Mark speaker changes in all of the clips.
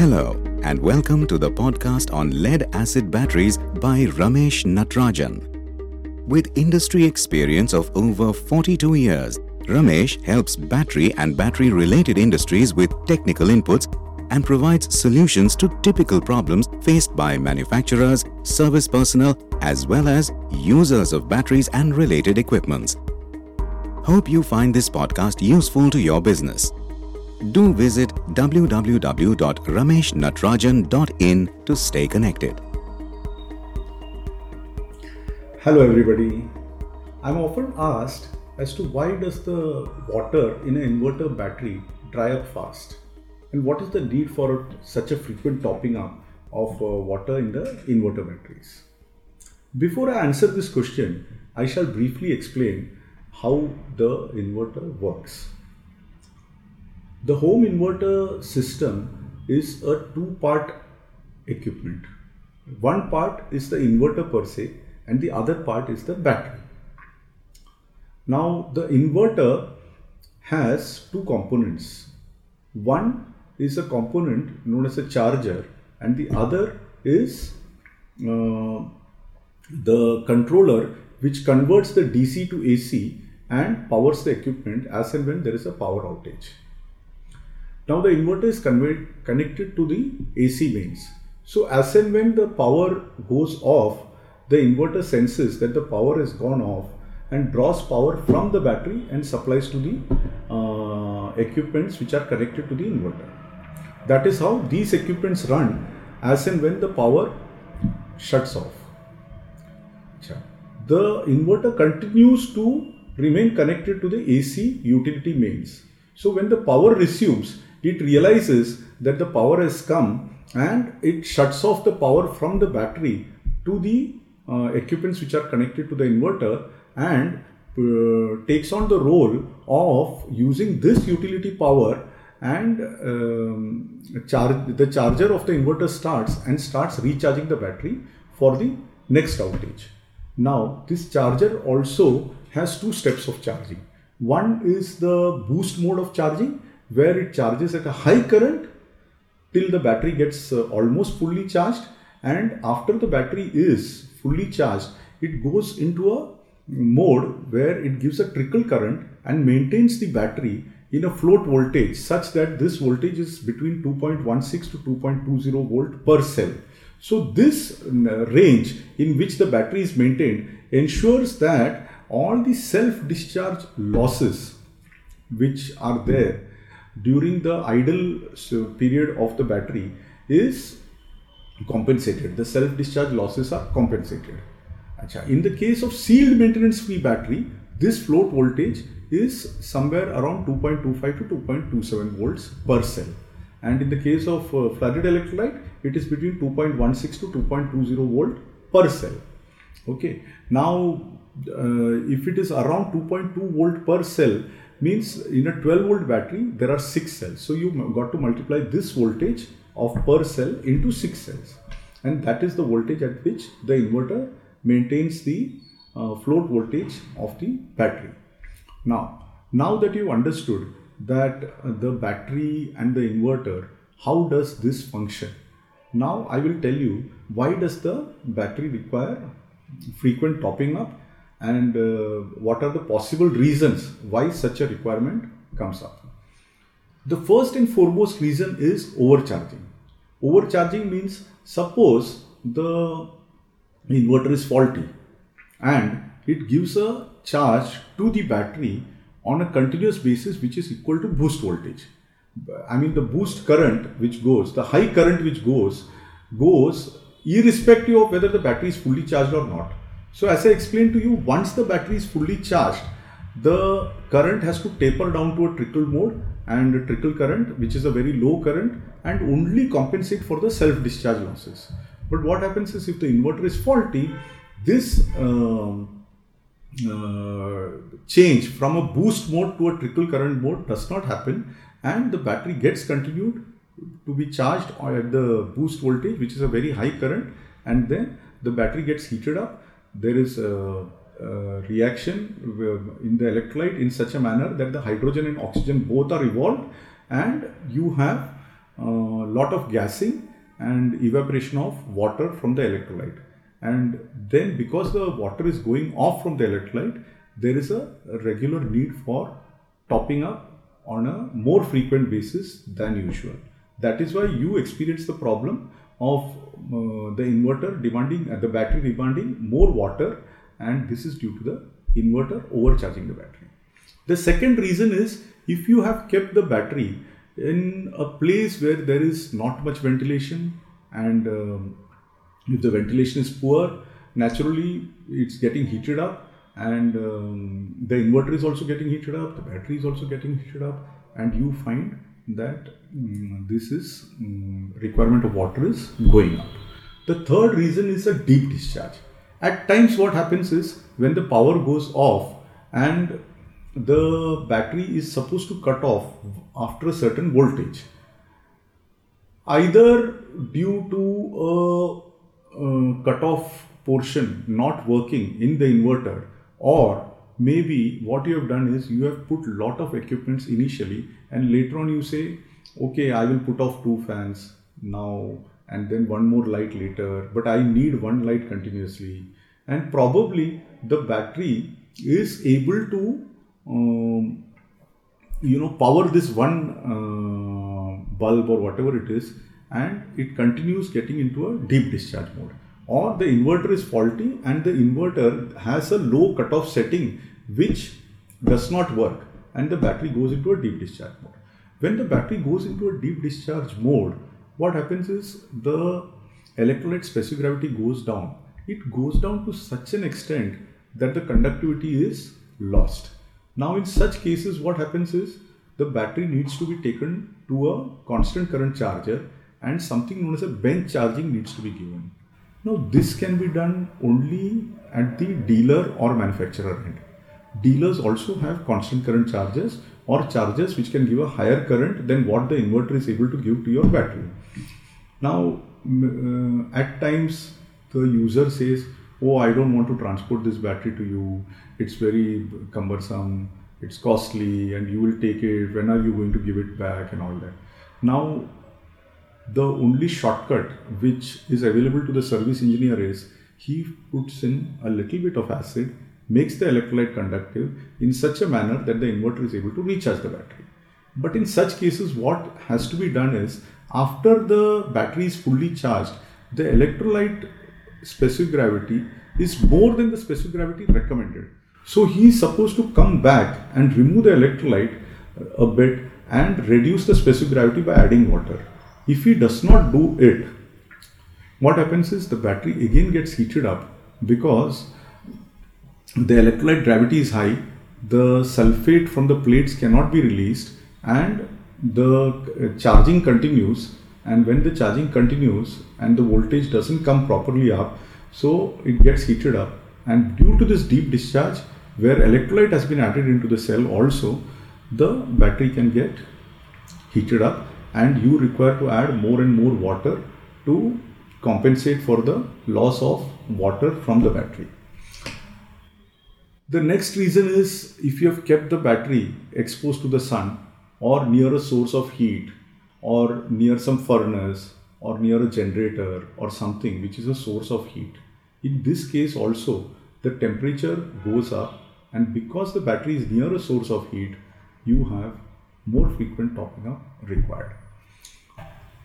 Speaker 1: Hello, and welcome to the podcast on lead acid batteries by Ramesh Natarajan. With industry experience of over 42 years, Ramesh helps battery and battery related industries with technical inputs and provides solutions to typical problems faced by manufacturers, service personnel, as well as users of batteries and related equipments. Hope you find this podcast useful to your business. Do visit www.rameshnatarajan.in to stay connected.
Speaker 2: Hello everybody. I'm often asked as to why does the water in an inverter battery dry up fast and what is the need for such a frequent topping up of uh, water in the inverter batteries. Before I answer this question, I shall briefly explain how the inverter works. The home inverter system is a two part equipment. One part is the inverter per se, and the other part is the battery. Now, the inverter has two components. One is a component known as a charger, and the other is uh, the controller which converts the DC to AC and powers the equipment as and when there is a power outage. Now the inverter is connected to the AC mains. So as and when the power goes off, the inverter senses that the power has gone off and draws power from the battery and supplies to the uh, equipments which are connected to the inverter. That is how these equipments run as and when the power shuts off. The inverter continues to remain connected to the AC utility mains. So when the power resumes, it realizes that the power has come and it shuts off the power from the battery to the uh, equipments which are connected to the inverter and uh, takes on the role of using this utility power and um, charge, the charger of the inverter starts and starts recharging the battery for the next outage. Now this charger also has two steps of charging. One is the boost mode of charging where it charges at a high current till the battery gets uh, almost fully charged and after the battery is fully charged it goes into a mode where it gives a trickle current and maintains the battery in a float voltage such that this voltage is between 2.16 to 2.20 volt per cell. So this uh, range in which the battery is maintained ensures that all the self discharge losses which are there during the idle period of the battery is compensated. The self discharge losses are compensated. Achha. In the case of sealed maintenance free battery, this float voltage is somewhere around 2.25 to 2.27 volts per cell. And in the case of uh, flooded electrolyte, it is between 2.16 to 2.20 volt per cell. Okay. Now, uh, if it is around 2.2 volt per cell, means in a 12 volt battery there are 6 cells. So you got to multiply this voltage of per cell into 6 cells. And that is the voltage at which the inverter maintains the uh, float voltage of the battery. Now now that you understood that uh, the battery and the inverter how does this function? Now i will tell you why does the battery require frequent topping up and uh, what are the possible reasons why such a requirement comes up. The first and foremost reason is overcharging. Overcharging means suppose the inverter is faulty and it gives a charge to the battery on a continuous basis which is equal to boost voltage. I mean the boost current which goes, the high current which goes, goes irrespective of whether the battery is fully charged or not. So as I explained to you, once the battery is fully charged, the current has to taper down to a trickle mode and a trickle current which is a very low current and only compensate for the self discharge losses. But what happens is if the inverter is faulty, this um, uh, change from a boost mode to a trickle current mode does not happen and the battery gets continued to be charged at the boost voltage which is a very high current and then the battery gets heated up there is a, a reaction in the electrolyte in such a manner that the hydrogen and oxygen both are evolved and you have a lot of gassing and evaporation of water from the electrolyte. And then, because the water is going off from the electrolyte, there is a regular need for topping up on a more frequent basis than usual. That is why you experience the problem of uh, the inverter demanding, uh, the battery demanding more water, and this is due to the inverter overcharging the battery. The second reason is if you have kept the battery in a place where there is not much ventilation and um, if the ventilation is poor, naturally it's getting heated up and um, the inverter is also getting heated up, the battery is also getting heated up, and you find that um, this is um, requirement of water is going up. The third reason is a deep discharge. At times, what happens is when the power goes off and the battery is supposed to cut off after a certain voltage, either due to a uh, cutoff portion not working in the inverter or maybe what you have done is you have put lot of equipments initially and later on you say okay i will put off two fans now and then one more light later but i need one light continuously. And probably the battery is able to um, you know power this one uh, bulb or whatever it is and it continues getting into a deep discharge mode. Or the inverter is faulty and the inverter has a low cutoff setting which does not work and the battery goes into a deep discharge mode when the battery goes into a deep discharge mode what happens is the electrolyte specific gravity goes down it goes down to such an extent that the conductivity is lost now in such cases what happens is the battery needs to be taken to a constant current charger and something known as a bench charging needs to be given. Now, this can be done only at the dealer or manufacturer end. Dealers also have constant current charges or charges which can give a higher current than what the inverter is able to give to your battery. Now, uh, at times the user says, Oh, I don't want to transport this battery to you, it's very cumbersome, it's costly, and you will take it. When are you going to give it back, and all that. Now, the only shortcut which is available to the service engineer is he puts in a little bit of acid, makes the electrolyte conductive in such a manner that the inverter is able to recharge the battery. But in such cases, what has to be done is after the battery is fully charged, the electrolyte specific gravity is more than the specific gravity recommended. So he is supposed to come back and remove the electrolyte uh, a bit and reduce the specific gravity by adding water. If he does not do it, what happens is the battery again gets heated up because the electrolyte gravity is high, the sulfate from the plates cannot be released, and the uh, charging continues. And when the charging continues and the voltage doesn't come properly up, so it gets heated up. And due to this deep discharge, where electrolyte has been added into the cell, also the battery can get heated up and you require to add more and more water to compensate for the loss of water from the battery. The next reason is if you have kept the battery exposed to the sun or near a source of heat or near some furnace or near a generator or something which is a source of heat. In this case also the temperature goes up and because the battery is near a source of heat you have more frequent topping up required.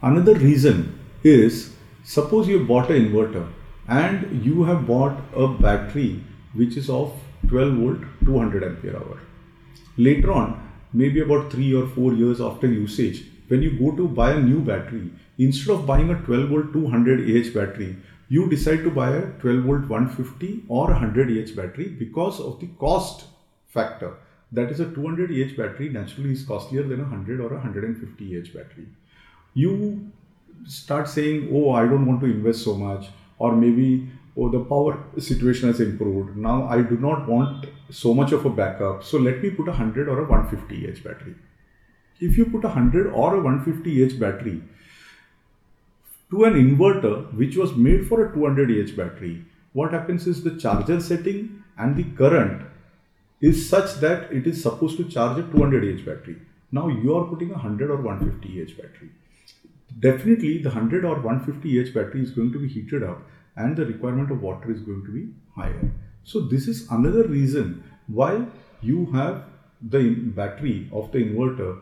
Speaker 2: Another reason is suppose you bought an inverter and you have bought a battery which is of 12 volt 200 ampere hour. Later on, maybe about 3 or 4 years after usage, when you go to buy a new battery, instead of buying a 12 volt 200 Ah battery, you decide to buy a 12 volt 150 or 100 Ah battery because of the cost factor. That is a 200 Ah battery naturally is costlier than a 100 or a 150 Ah battery you start saying, oh, I don't want to invest so much, or maybe, oh, the power situation has improved. Now I do not want so much of a backup. So let me put a 100 or a 150 H battery. If you put a 100 or a 150 H battery to an inverter which was made for a 200 H battery, what happens is the charger setting and the current is such that it is supposed to charge a 200 H battery. Now you are putting a 100 or 150 H battery definitely the 100 or 150 Ah battery is going to be heated up and the requirement of water is going to be higher. So this is another reason why you have the battery of the inverter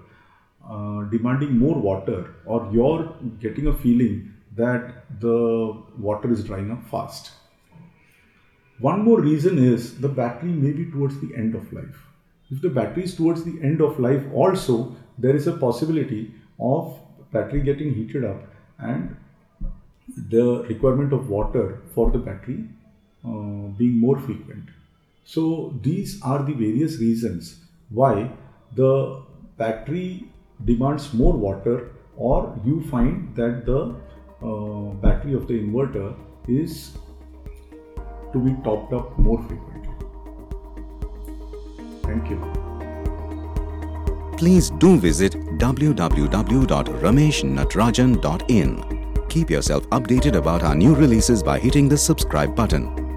Speaker 2: uh, demanding more water or you're getting a feeling that the water is drying up fast. One more reason is the battery may be towards the end of life. If the battery is towards the end of life also, there is a possibility of battery getting heated up and the requirement of water for the battery uh, being more frequent. So these are the various reasons why the battery demands more water or you find that the uh, battery of the inverter is to be topped up more frequently. Thank you.
Speaker 1: Please do visit www.rameshnatarajan.in. Keep yourself updated about our new releases by hitting the subscribe button.